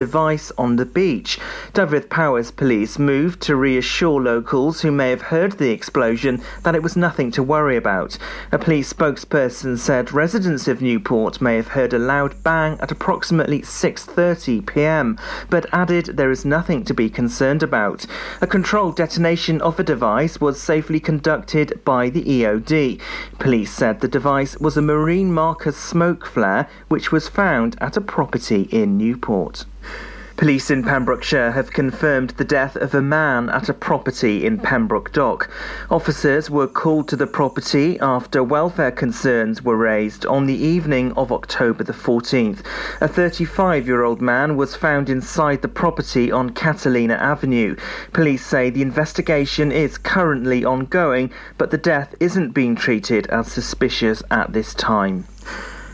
device on the beach. Dyfed Powys police moved to reassure locals who may have heard the explosion that it was nothing to worry about. A police spokesperson said residents of Newport may have heard a loud bang at approximately 6:30 p.m., but added there is nothing to be concerned about. A controlled detonation of a device was safely conducted by the EOD. Police said the device was a marine marker smoke flare which was found at a property in Newport. Police in Pembrokeshire have confirmed the death of a man at a property in Pembroke Dock. Officers were called to the property after welfare concerns were raised on the evening of October the 14th. A 35 year old man was found inside the property on Catalina Avenue. Police say the investigation is currently ongoing, but the death isn't being treated as suspicious at this time.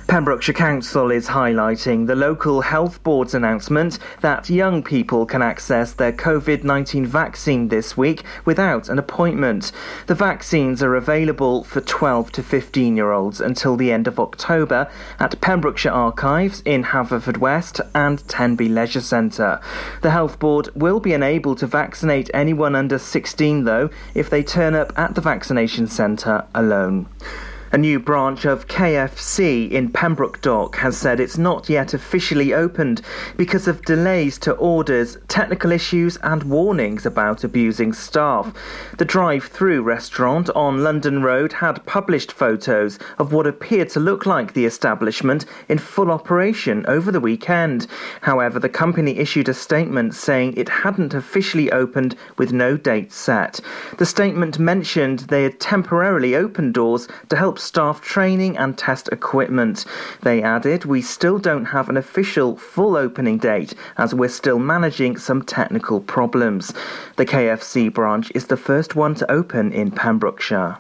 Pembrokeshire Council is highlighting the local health board's announcement that young people can access their COVID 19 vaccine this week without an appointment. The vaccines are available for 12 to 15 year olds until the end of October at Pembrokeshire Archives in Haverfordwest and Tenby Leisure Centre. The health board will be unable to vaccinate anyone under 16 though if they turn up at the vaccination centre alone. A new branch of KFC in Pembroke Dock has said it's not yet officially opened because of delays to orders, technical issues, and warnings about abusing staff. The drive through restaurant on London Road had published photos of what appeared to look like the establishment in full operation over the weekend. However, the company issued a statement saying it hadn't officially opened with no date set. The statement mentioned they had temporarily opened doors to help staff training and test equipment. They added, We still don't have an official full opening date as we're still managing some technical problems. The KFC branch is the first one to open in Pembrokeshire.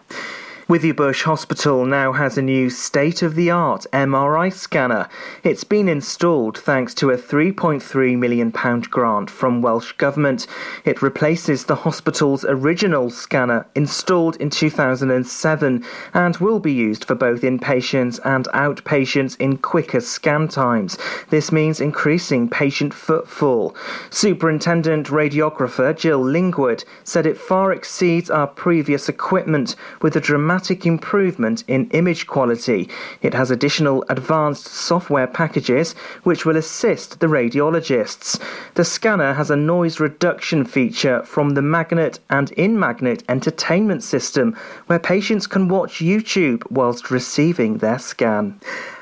Withybush Hospital now has a new state of the art MRI scanner. It's been installed thanks to a £3.3 million grant from Welsh Government. It replaces the hospital's original scanner installed in 2007 and will be used for both inpatients and outpatients in quicker scan times. This means increasing patient footfall. Superintendent radiographer Jill Lingwood said it far exceeds our previous equipment with a dramatic dramatic improvement in image quality. It has additional advanced software packages which will assist the radiologists. The scanner has a noise reduction feature from the magnet and in magnet entertainment system where patients can watch YouTube whilst receiving their scan.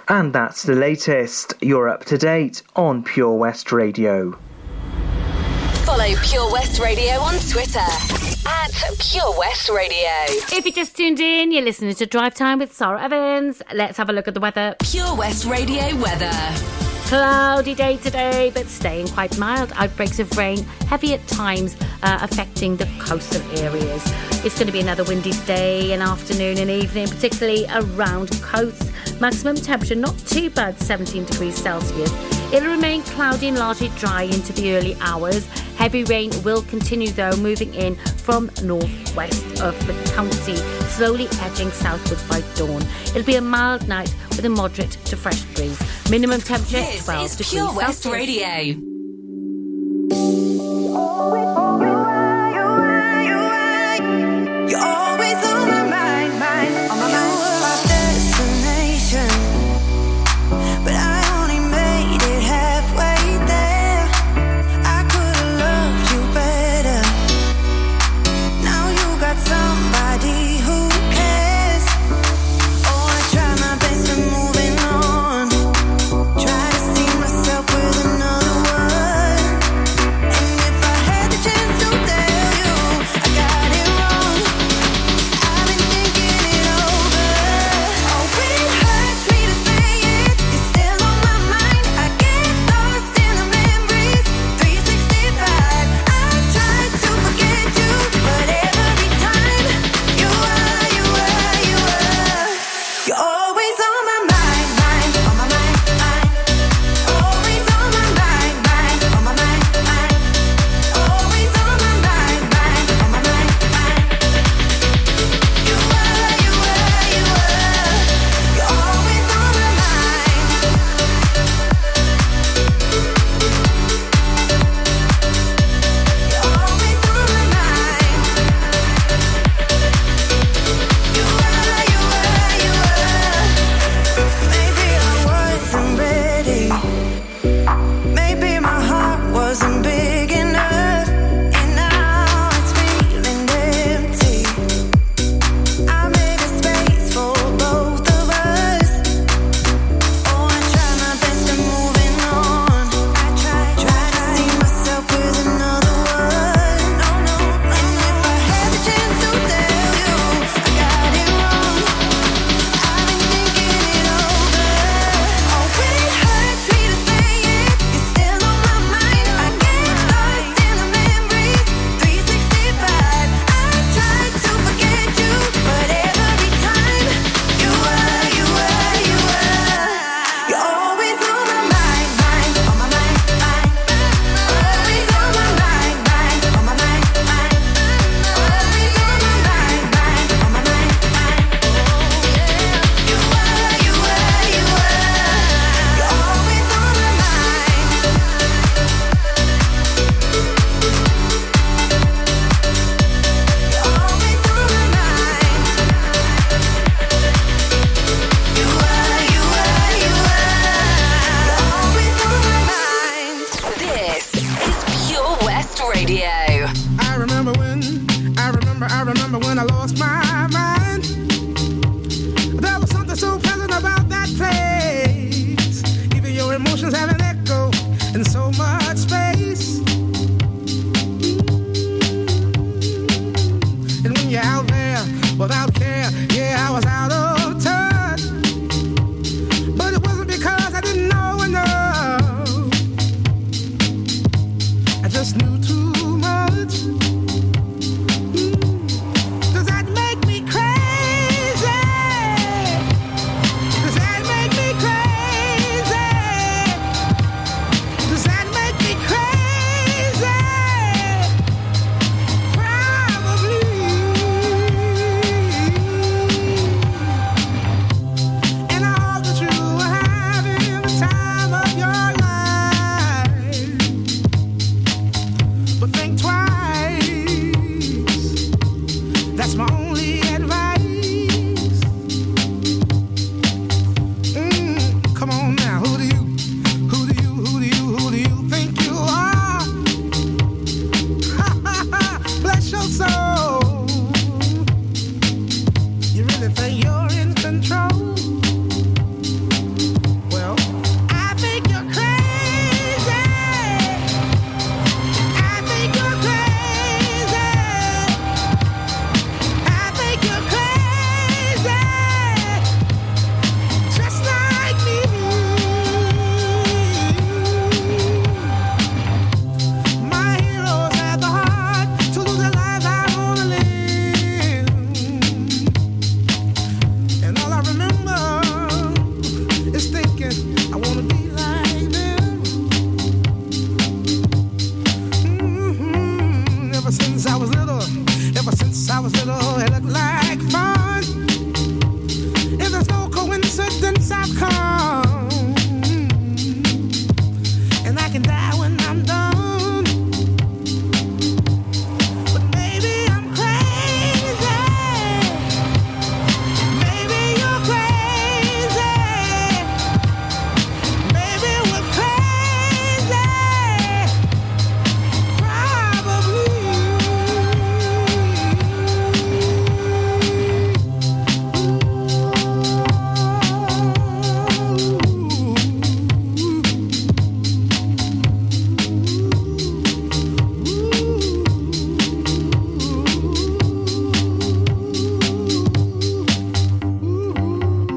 And that's the latest. You're up to date on Pure West Radio. Follow Pure West Radio on Twitter at Pure West Radio. If you just tuned in, you're listening to Drive Time with Sara Evans. Let's have a look at the weather. Pure West Radio weather. Cloudy day today, but staying quite mild. Outbreaks of rain, heavy at times, uh, affecting the coastal areas. It's going to be another windy day and afternoon and evening, particularly around coasts. Maximum temperature not too bad, 17 degrees Celsius. It'll remain cloudy and largely dry into the early hours. Heavy rain will continue though, moving in from northwest of the county, slowly edging southwards by dawn. It'll be a mild night with a moderate to fresh breeze. Minimum temperature This 12 is degrees Pure West Celsius. Radio.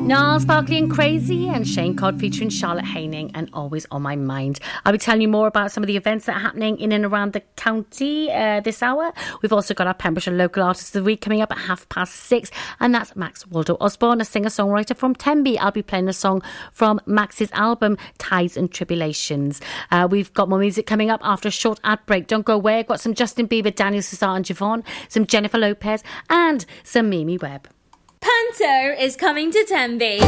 Niall Sparkly and Crazy and Shane Codd featuring Charlotte Haining and Always on My Mind. I'll be telling you more about some of the events that are happening in and around the county uh, this hour. We've also got our Pembrokeshire Local Artist of the Week coming up at half past six, and that's Max Waldo Osborne, a singer-songwriter from Tenby. I'll be playing a song from Max's album Tides and Tribulations. Uh, we've got more music coming up after a short ad break. Don't go away. I've got some Justin Bieber, Daniel Caesar and Giveon, some Jennifer Lopez, and some Mimi Webb. Panto is coming to Tenby.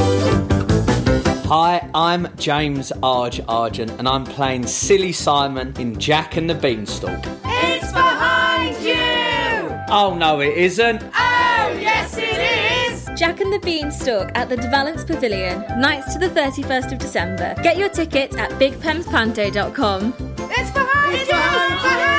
Hi, I'm James Arge Argent, and I'm playing Silly Simon in Jack and the Beanstalk. It's behind you! Oh no, it isn't. Oh, yes, it is! Jack and the Beanstalk at the De Valence Pavilion, nights to the 31st of December. Get your tickets at bigpemspanto.com. It's behind you! Behind you!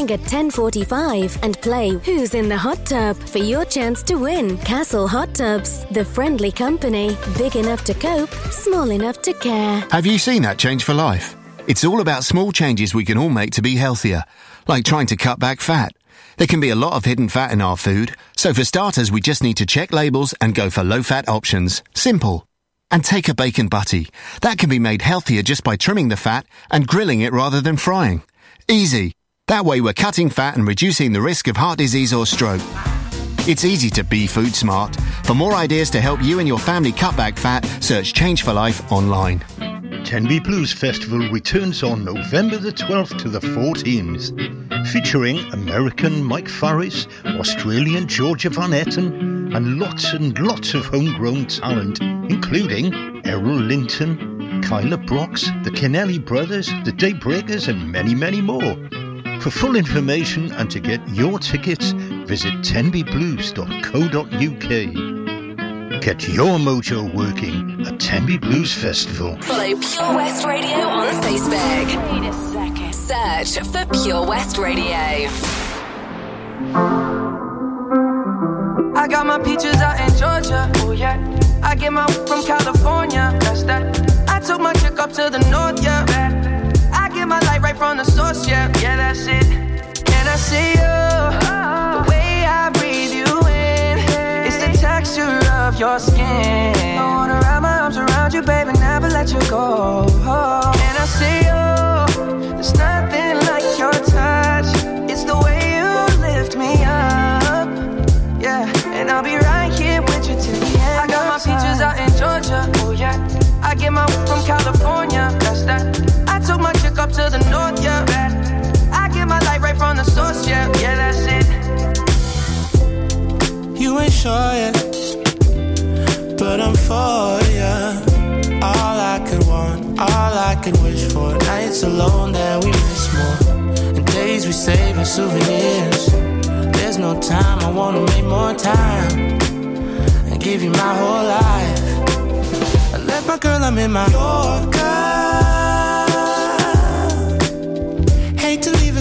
at 10:45 and play Who's in the Hot Tub for your chance to win. Castle Hot Tubs, the friendly company, big enough to cope, small enough to care. Have you seen that change for life? It's all about small changes we can all make to be healthier, like trying to cut back fat. There can be a lot of hidden fat in our food, so for starters, we just need to check labels and go for low fat options. Simple. And take a bacon butty. That can be made healthier just by trimming the fat and grilling it rather than frying. Easy. That way we're cutting fat and reducing the risk of heart disease or stroke. It's easy to be food smart. For more ideas to help you and your family cut back fat, search Change for Life online. Tenby Blues Festival returns on November the 12th to the 14th, featuring American Mike Farris, Australian Georgia Van Etten, and lots and lots of homegrown talent, including Errol Linton, Kyla Brox, the Kennelly Brothers, the Daybreakers, and many, many more. For full information and to get your tickets, visit tenbyblues.co.uk. Get your mojo working at Tenby Blues Festival. Follow Pure West Radio on Facebook. Wait a second. Search for Pure West Radio. I got my peaches out in Georgia. Oh yeah. I get my from California. That's that. I took my chick up to the north, yeah. From the source, yeah. Yeah, that's it. Can I see you? The way I breathe you in. It's the texture of your skin. I wanna wrap my arms around you, baby, never let you go. Can I see you? There's nothing like your touch. It's the way you lift me up. Yeah, and I'll be right here with you till the end. I got my peaches out in Georgia. Oh yeah. I get my from California. That's that. I took my up to the north. Yeah. I get my light right from the source. Yeah. Yeah, that's it. You ain't sure yet, but I'm for ya. All I could want, all I could wish for. Nights alone that we miss more, and days we save as souvenirs. There's no time, I wanna make more time and give you my whole life. I left my girl, I'm in my Yorker.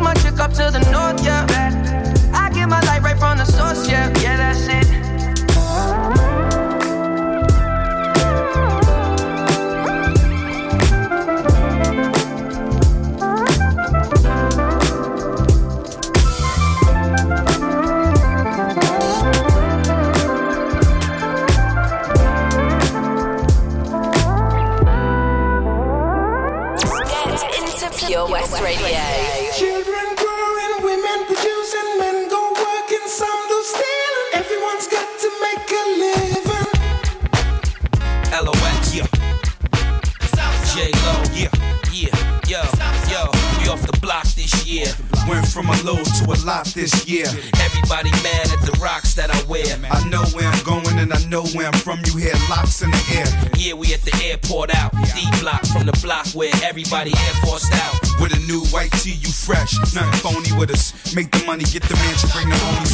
Took my chick up to the north, yeah. I get my light right from the source, yeah, everybody air forced out. With a new white tee, you fresh. Nothing phony with us. Make the money, get the mansion, bring the homies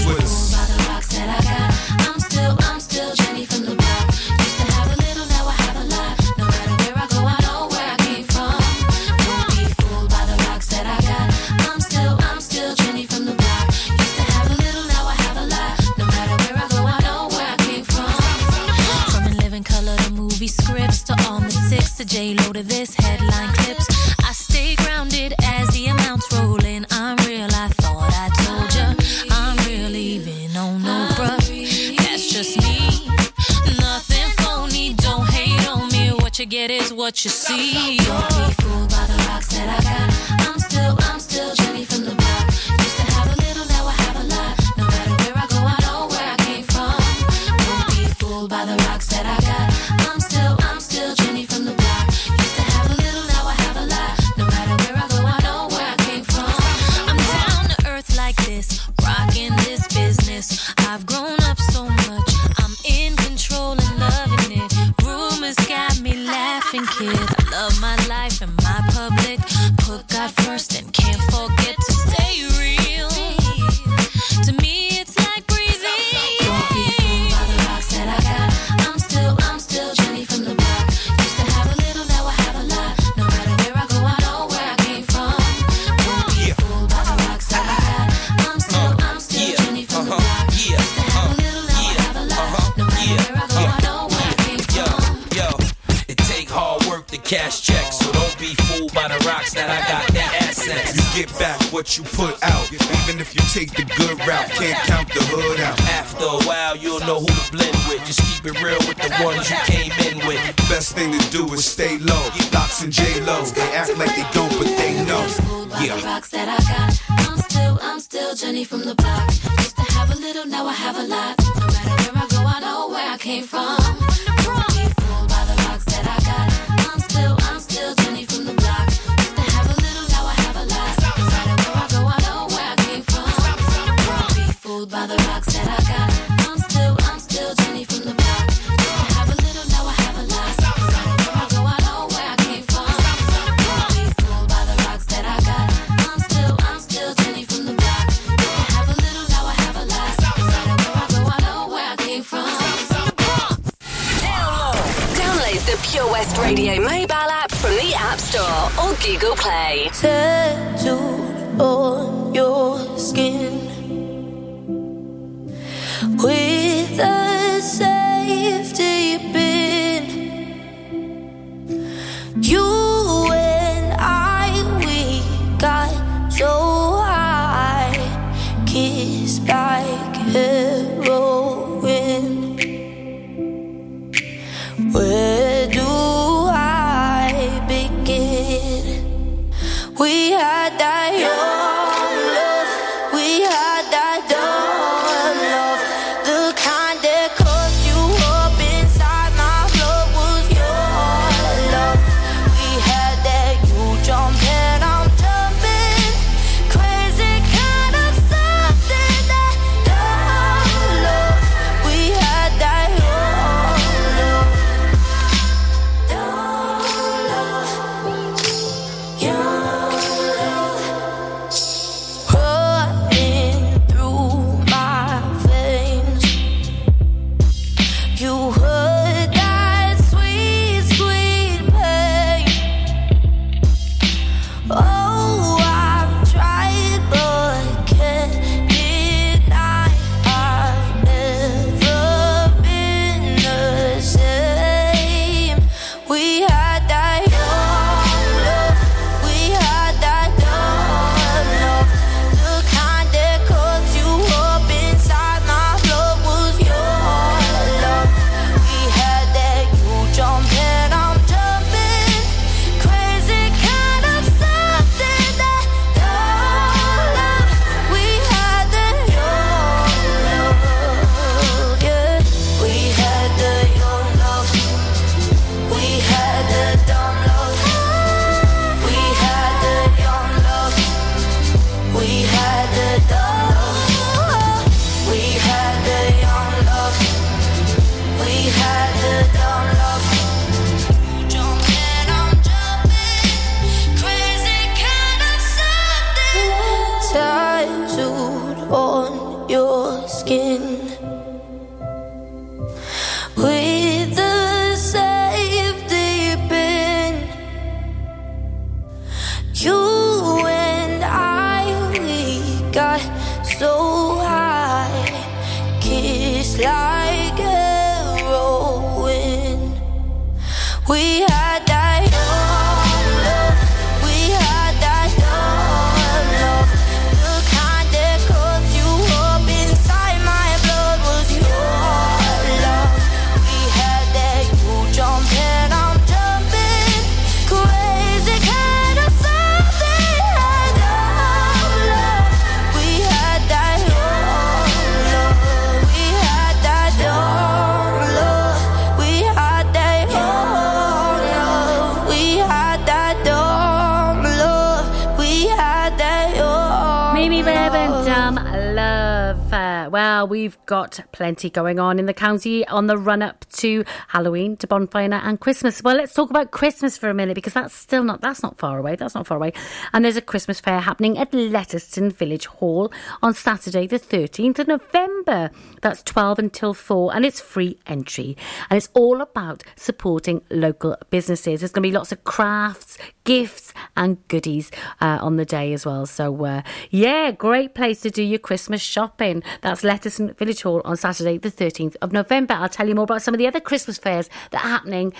plenty going on in the county on the run up to Halloween, to bonfire night, and Christmas. Well, let's talk about Christmas for a minute because that's still not that's not far away. That's not far away. And there's a Christmas fair happening at Letterston Village Hall on Saturday, the 13th of November. That's 12 until 4, and it's free entry. And it's all about supporting local businesses. There's going to be lots of crafts, gifts, and goodies uh, on the day as well. So, uh, yeah, great place to do your Christmas shopping. That's Letterston Village Hall on Saturday, the 13th of November. I'll tell you more about some of the other Christmas fairs that are happening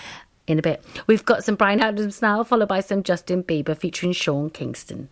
in a bit. We've got some Bryan Adams now, followed by some Justin Bieber featuring Sean Kingston.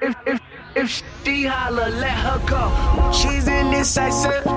if if if she holla, let her go. She's indecisive.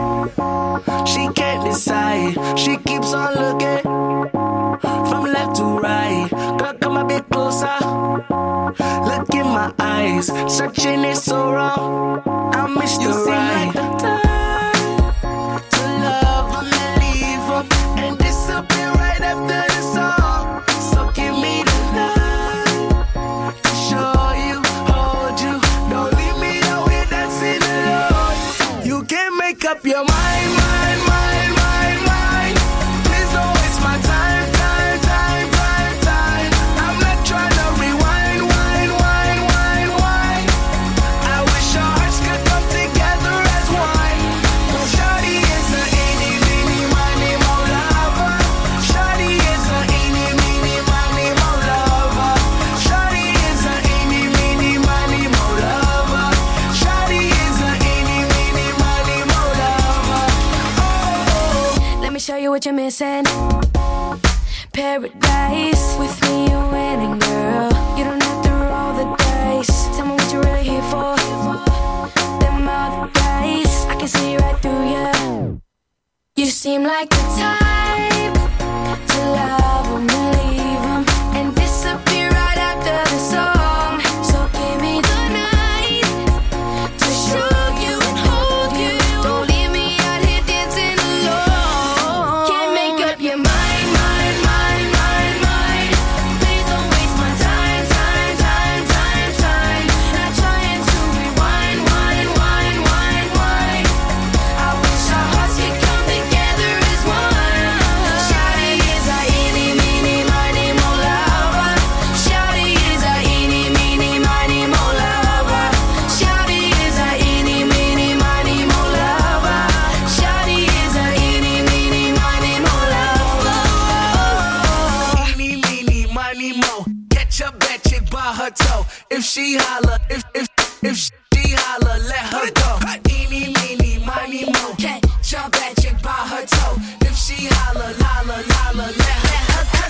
She holler, if if if she holla, let her go. Eeny, meeny, miny, mo. Can't jump that chick by her toe. If she holler, holler, holler, let her go.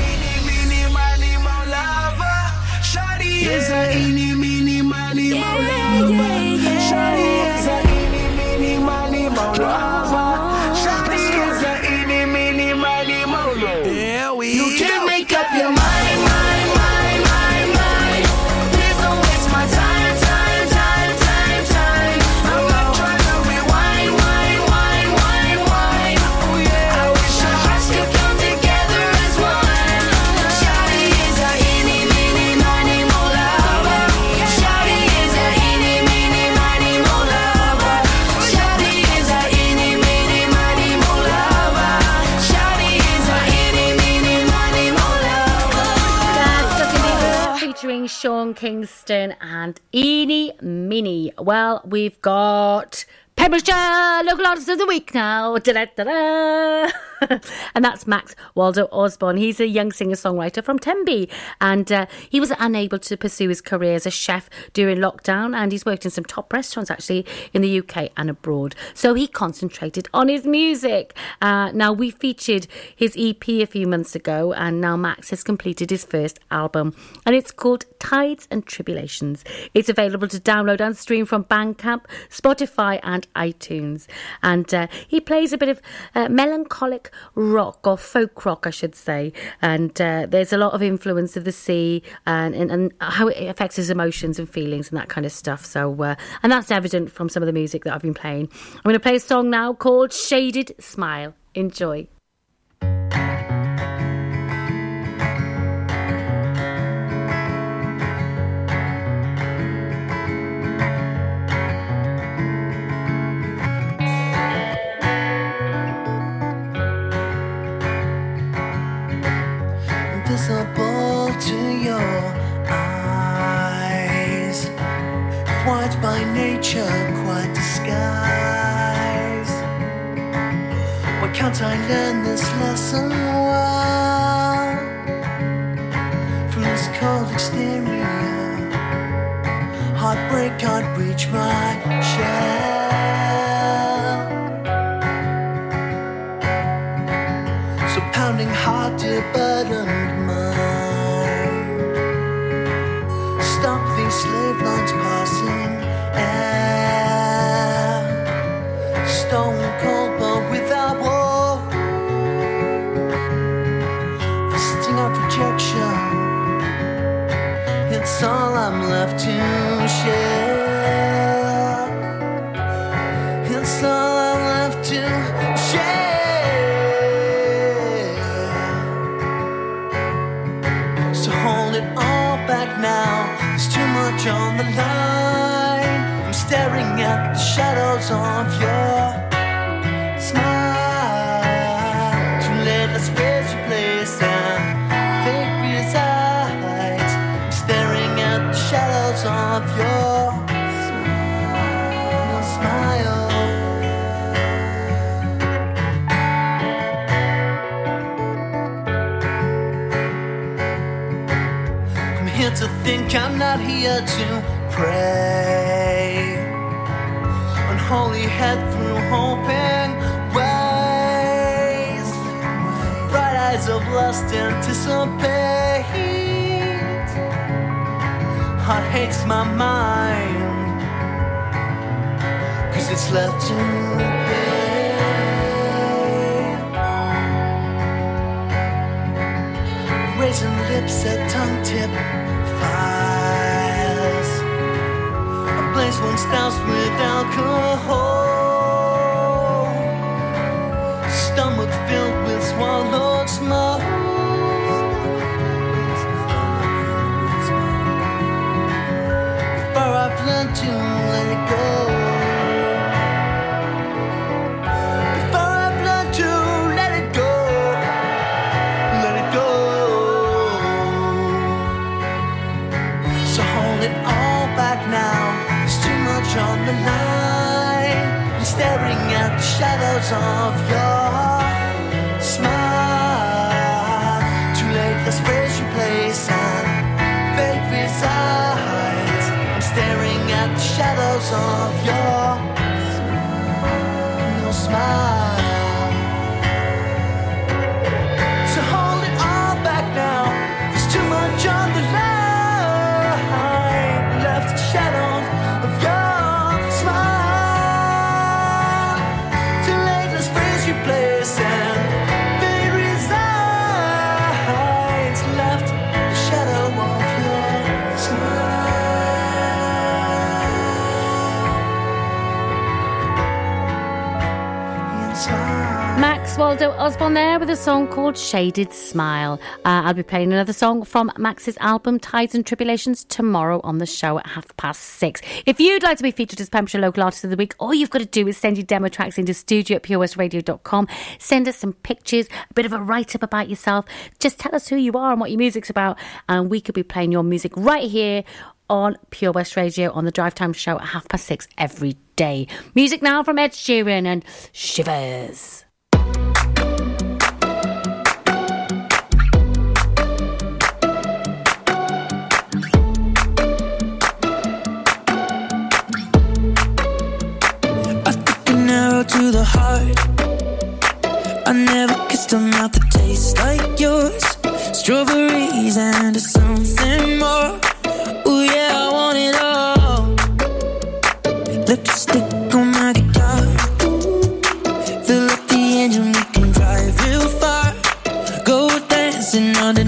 Eeny, meeny, miny, mo lover. Shawty is a eeny, meeny, miny, mo lover. Shawty Kingston and Eeny Meeny. Well, we've got Pembrokeshire Local Artist of the Week now. Da-da-da-da. and that's Max Waldo Osborne. He's a young singer songwriter from Tenby. And uh, he was unable to pursue his career as a chef during lockdown. And he's worked in some top restaurants actually in the UK and abroad. So he concentrated on his music. Uh, now, we featured his EP a few months ago. And now Max has completed his first album. And it's called Tides and Tribulations. It's available to download and stream from Bandcamp, Spotify, and iTunes. And uh, he plays a bit of uh, melancholic rock or folk rock, I should say. And uh, there's a lot of influence of the sea and, and, and how it affects his emotions and feelings and that kind of stuff. So, uh, and that's evident from some of the music that I've been playing. I'm going to play a song now called Shaded Smile. Enjoy. I learned this lesson well from this cold exterior? Heartbreak can't breach my shell. Not here to pray. Unholy head through hoping ways. Bright eyes of lust anticipate. Heart hates my mind. Cause it's left to pay. Raisin lips at tongue tip Place once doused with alcohol. Stomach filled with swallowed smoke. Before I've learned to let it go. shadows of your smile. Too late, the space you place and fake resides. I'm staring at the shadows of your. Max Waldo Osborne there with a song called Shaded Smile. Uh, I'll be playing another song from Max's album Tides and Tribulations tomorrow on the show at half past six. If you'd like to be featured as Pembrokeshire Local Artist of the Week, all you've got to do is send your demo tracks into studio at purewestradio.com. Send us some pictures, a bit of a write up about yourself. Just tell us who you are and what your music's about, and we could be playing your music right here on Pure West Radio on the Drive Time Show at half past six every day. Music now from Ed Sheeran and Shivers. To the heart. I never kissed a mouth that tastes like yours. Strawberries and something more. Ooh, yeah, I want it all. Lipstick on my guitar. Fill up the engine, we can drive real far. Go dancing underneath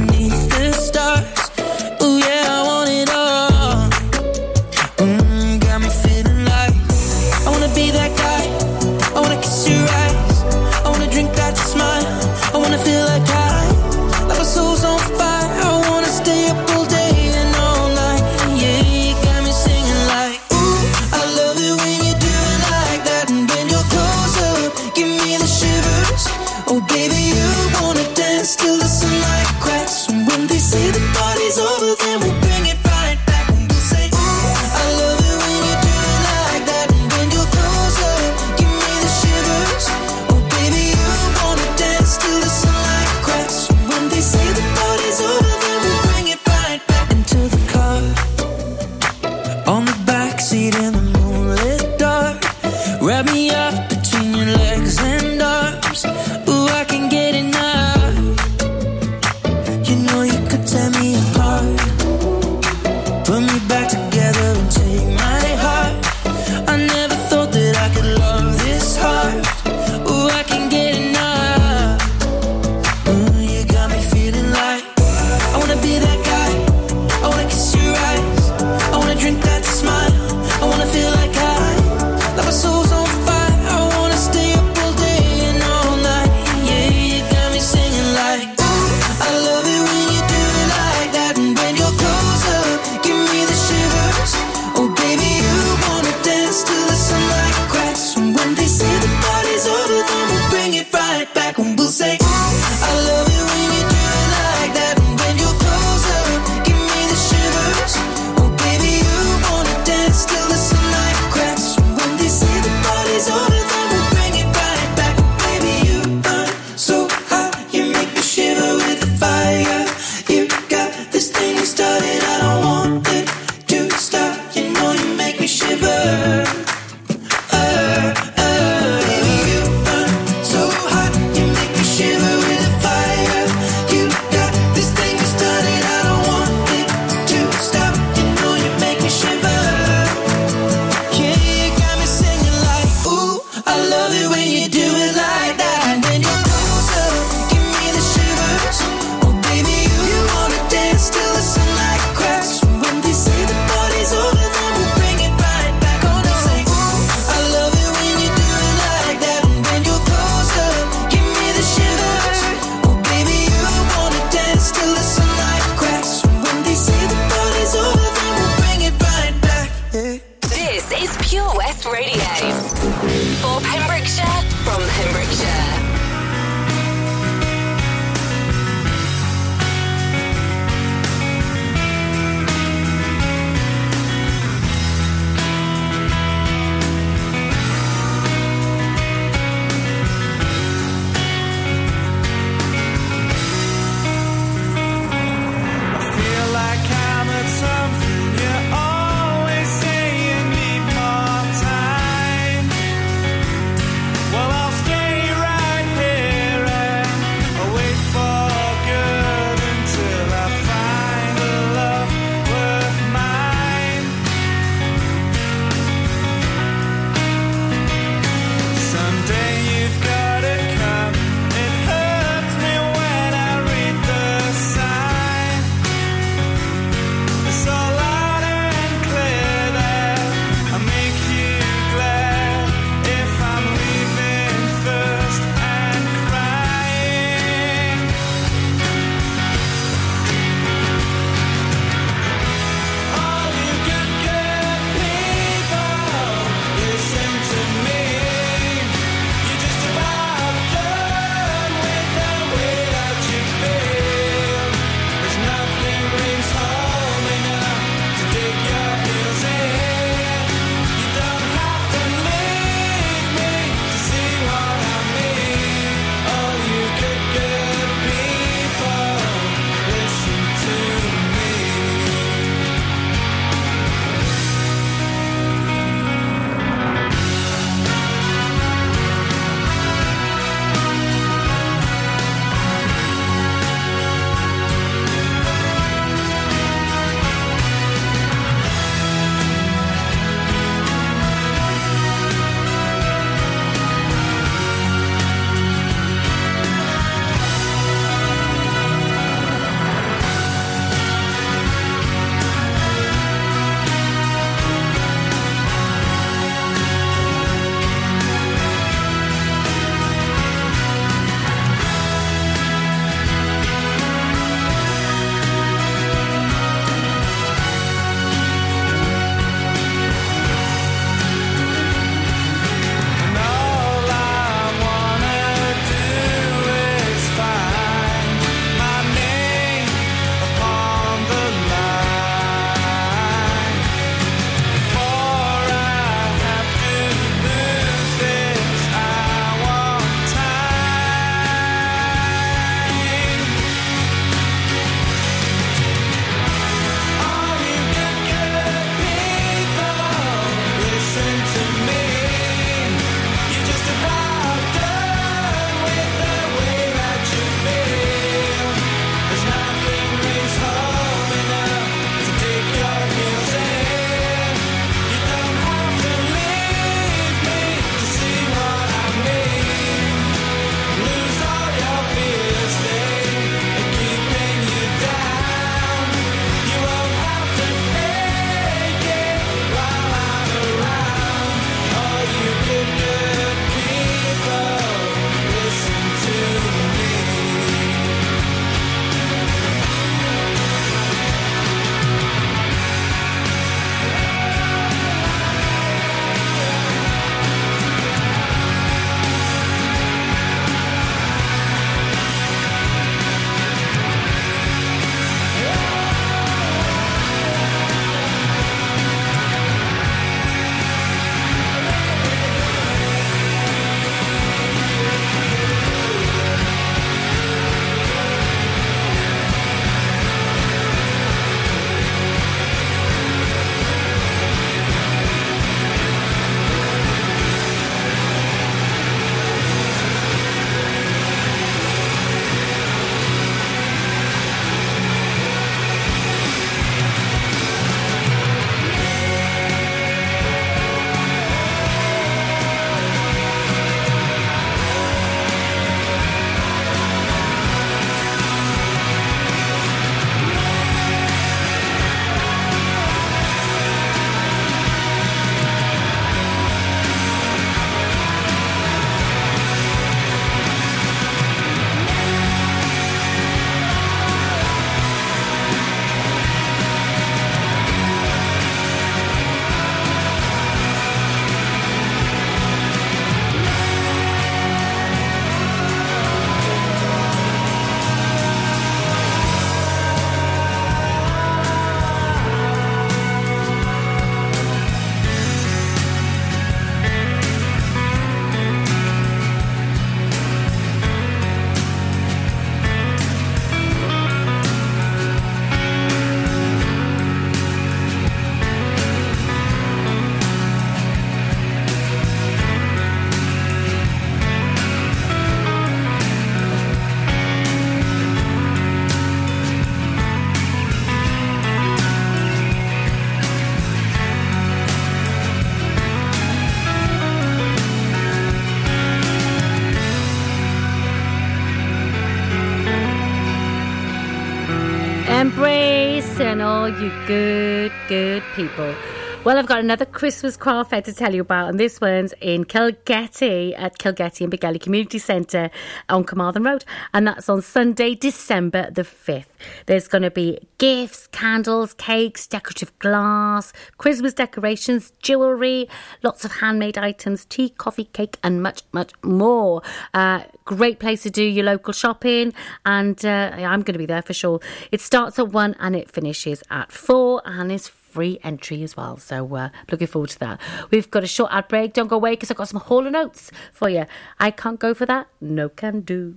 all you good, good people. Well, I've got another Christmas craft fair to tell you about, and this one's in Kilgetty at Kilgetty and Begelly Community Centre on Carmarthen Road, and that's on Sunday, December the 5th. There's going to be gifts, candles, cakes, decorative glass, Christmas decorations, jewellery, lots of handmade items, tea, coffee, cake, and much, much more. Uh, great place to do your local shopping, and uh, I'm going to be there for sure. It starts at 1 and it finishes at 4, and is free entry as well. So uh, looking forward to that. We've got a short ad break. Don't go away because I've got some Hall & Oates for you. I can't go for that. No can do.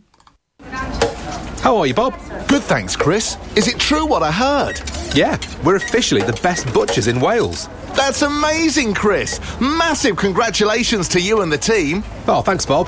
How are you, Bob? Good, thanks, Chris. Is it true what I heard? Yeah, we're officially the best butchers in Wales. That's amazing, Chris. Massive congratulations to you and the team. Oh, thanks, Bob.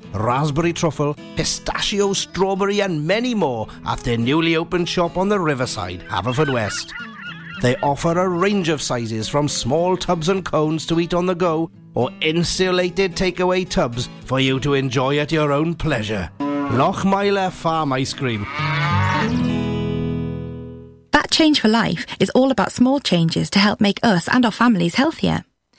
raspberry truffle, pistachio, strawberry, and many more at their newly opened shop on the riverside, Haverfordwest. They offer a range of sizes from small tubs and cones to eat on the go or insulated takeaway tubs for you to enjoy at your own pleasure. Lochmeyler Farm Ice Cream. That Change for Life is all about small changes to help make us and our families healthier.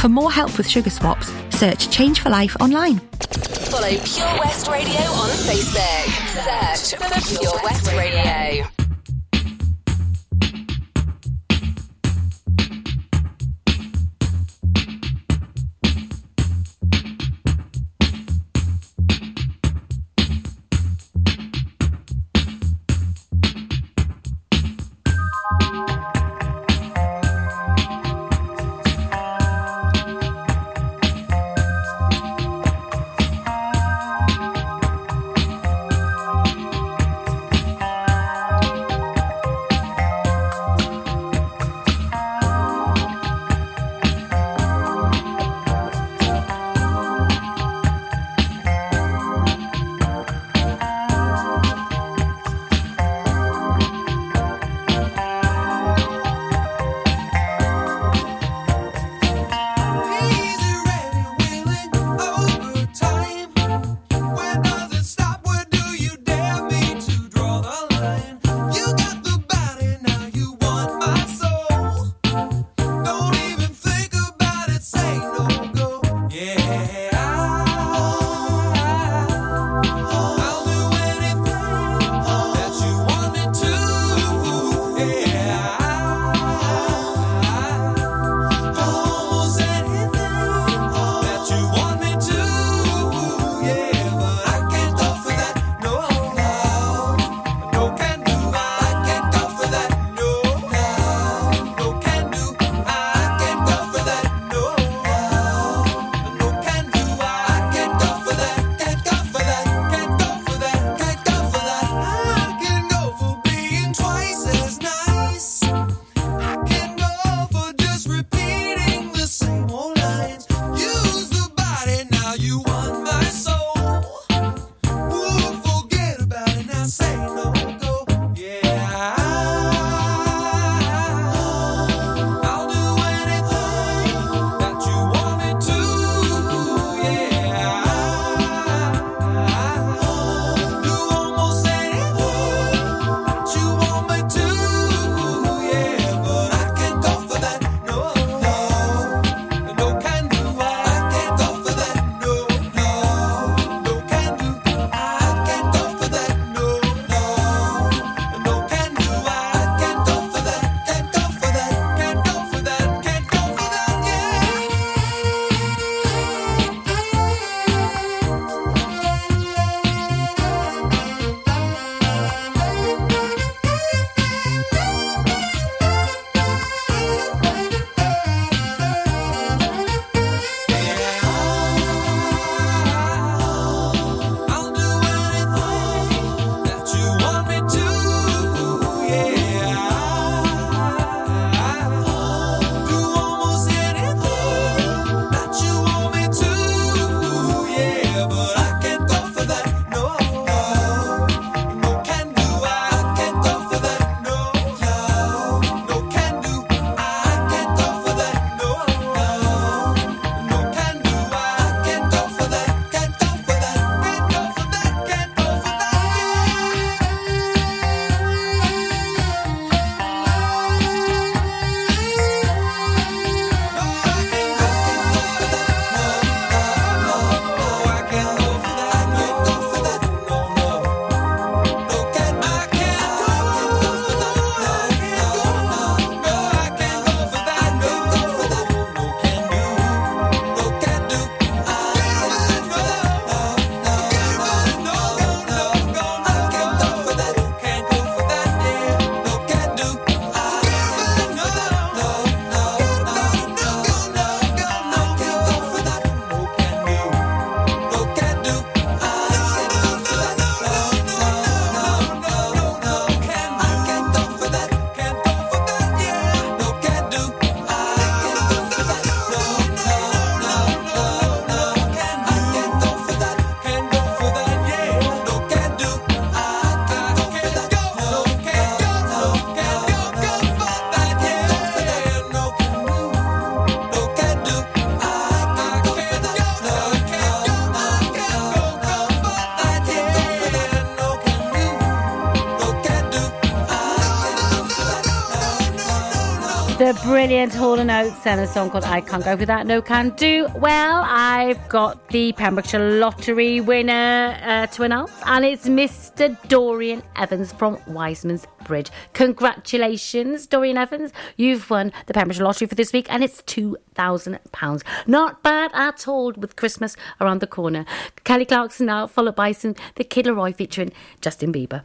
For more help with sugar swaps, search Change for Life online. Follow Pure West Radio on Facebook. Search for Pure West Radio. brilliant Hall & Oates and a song called I Can't Go Without No Can Do. Well, I've got the Pembrokeshire Lottery winner uh, to announce and it's Mr Dorian Evans from Wiseman's Bridge. Congratulations, Dorian Evans. You've won the Pembrokeshire Lottery for this week and it's £2,000. Not bad at all with Christmas around the corner. Kelly Clarkson now, followed by some The Kid LAROI featuring Justin Bieber.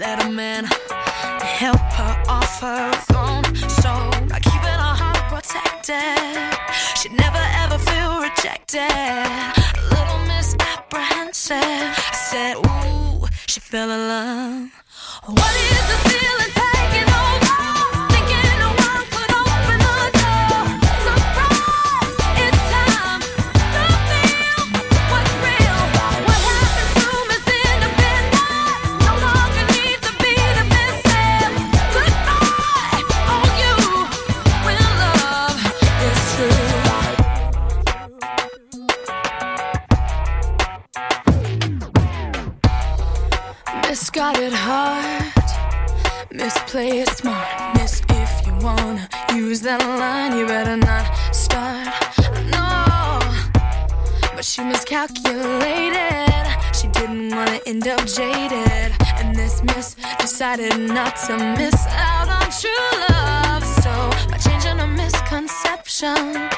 letter man to help her off her phone. So, by keeping her heart protected. She'd never ever feel rejected. A little misapprehensive. I said, Ooh, she fell in love. What is the feeling? decided not to miss out on true love. So by changing a misconception,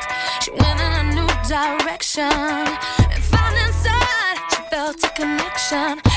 she went in a new direction and found inside she felt a connection.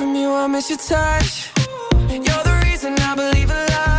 from you, I miss your touch. You're the reason I believe in love.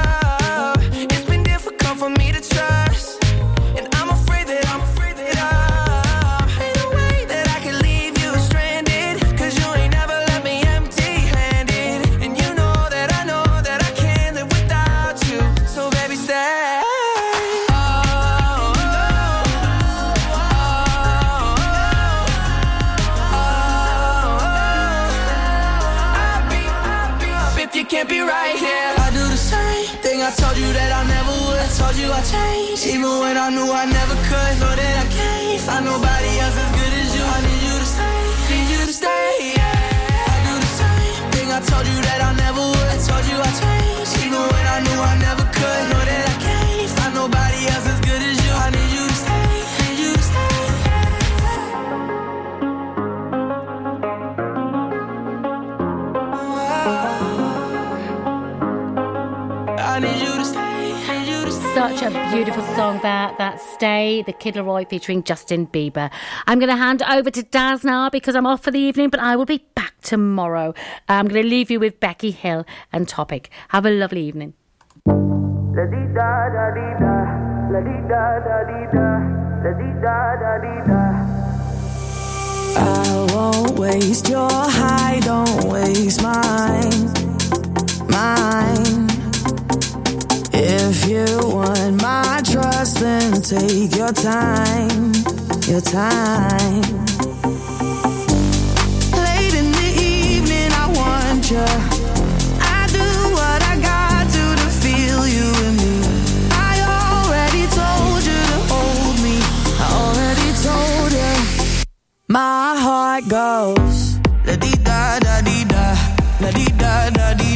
knew I never beautiful song there. That's Stay, the Kid LAROI featuring Justin Bieber. I'm going to hand over to Daz now because I'm off for the evening, but I will be back tomorrow. I'm going to leave you with Becky Hill and Topic. Have a lovely evening. I won't waste your high, don't waste mine, mine. If you want my trust, then take your time, your time. Late in the evening, I want you. I do what I got to to feel you me. I already told you to hold me. I already told you. My heart goes la di da da di da, la di da da di.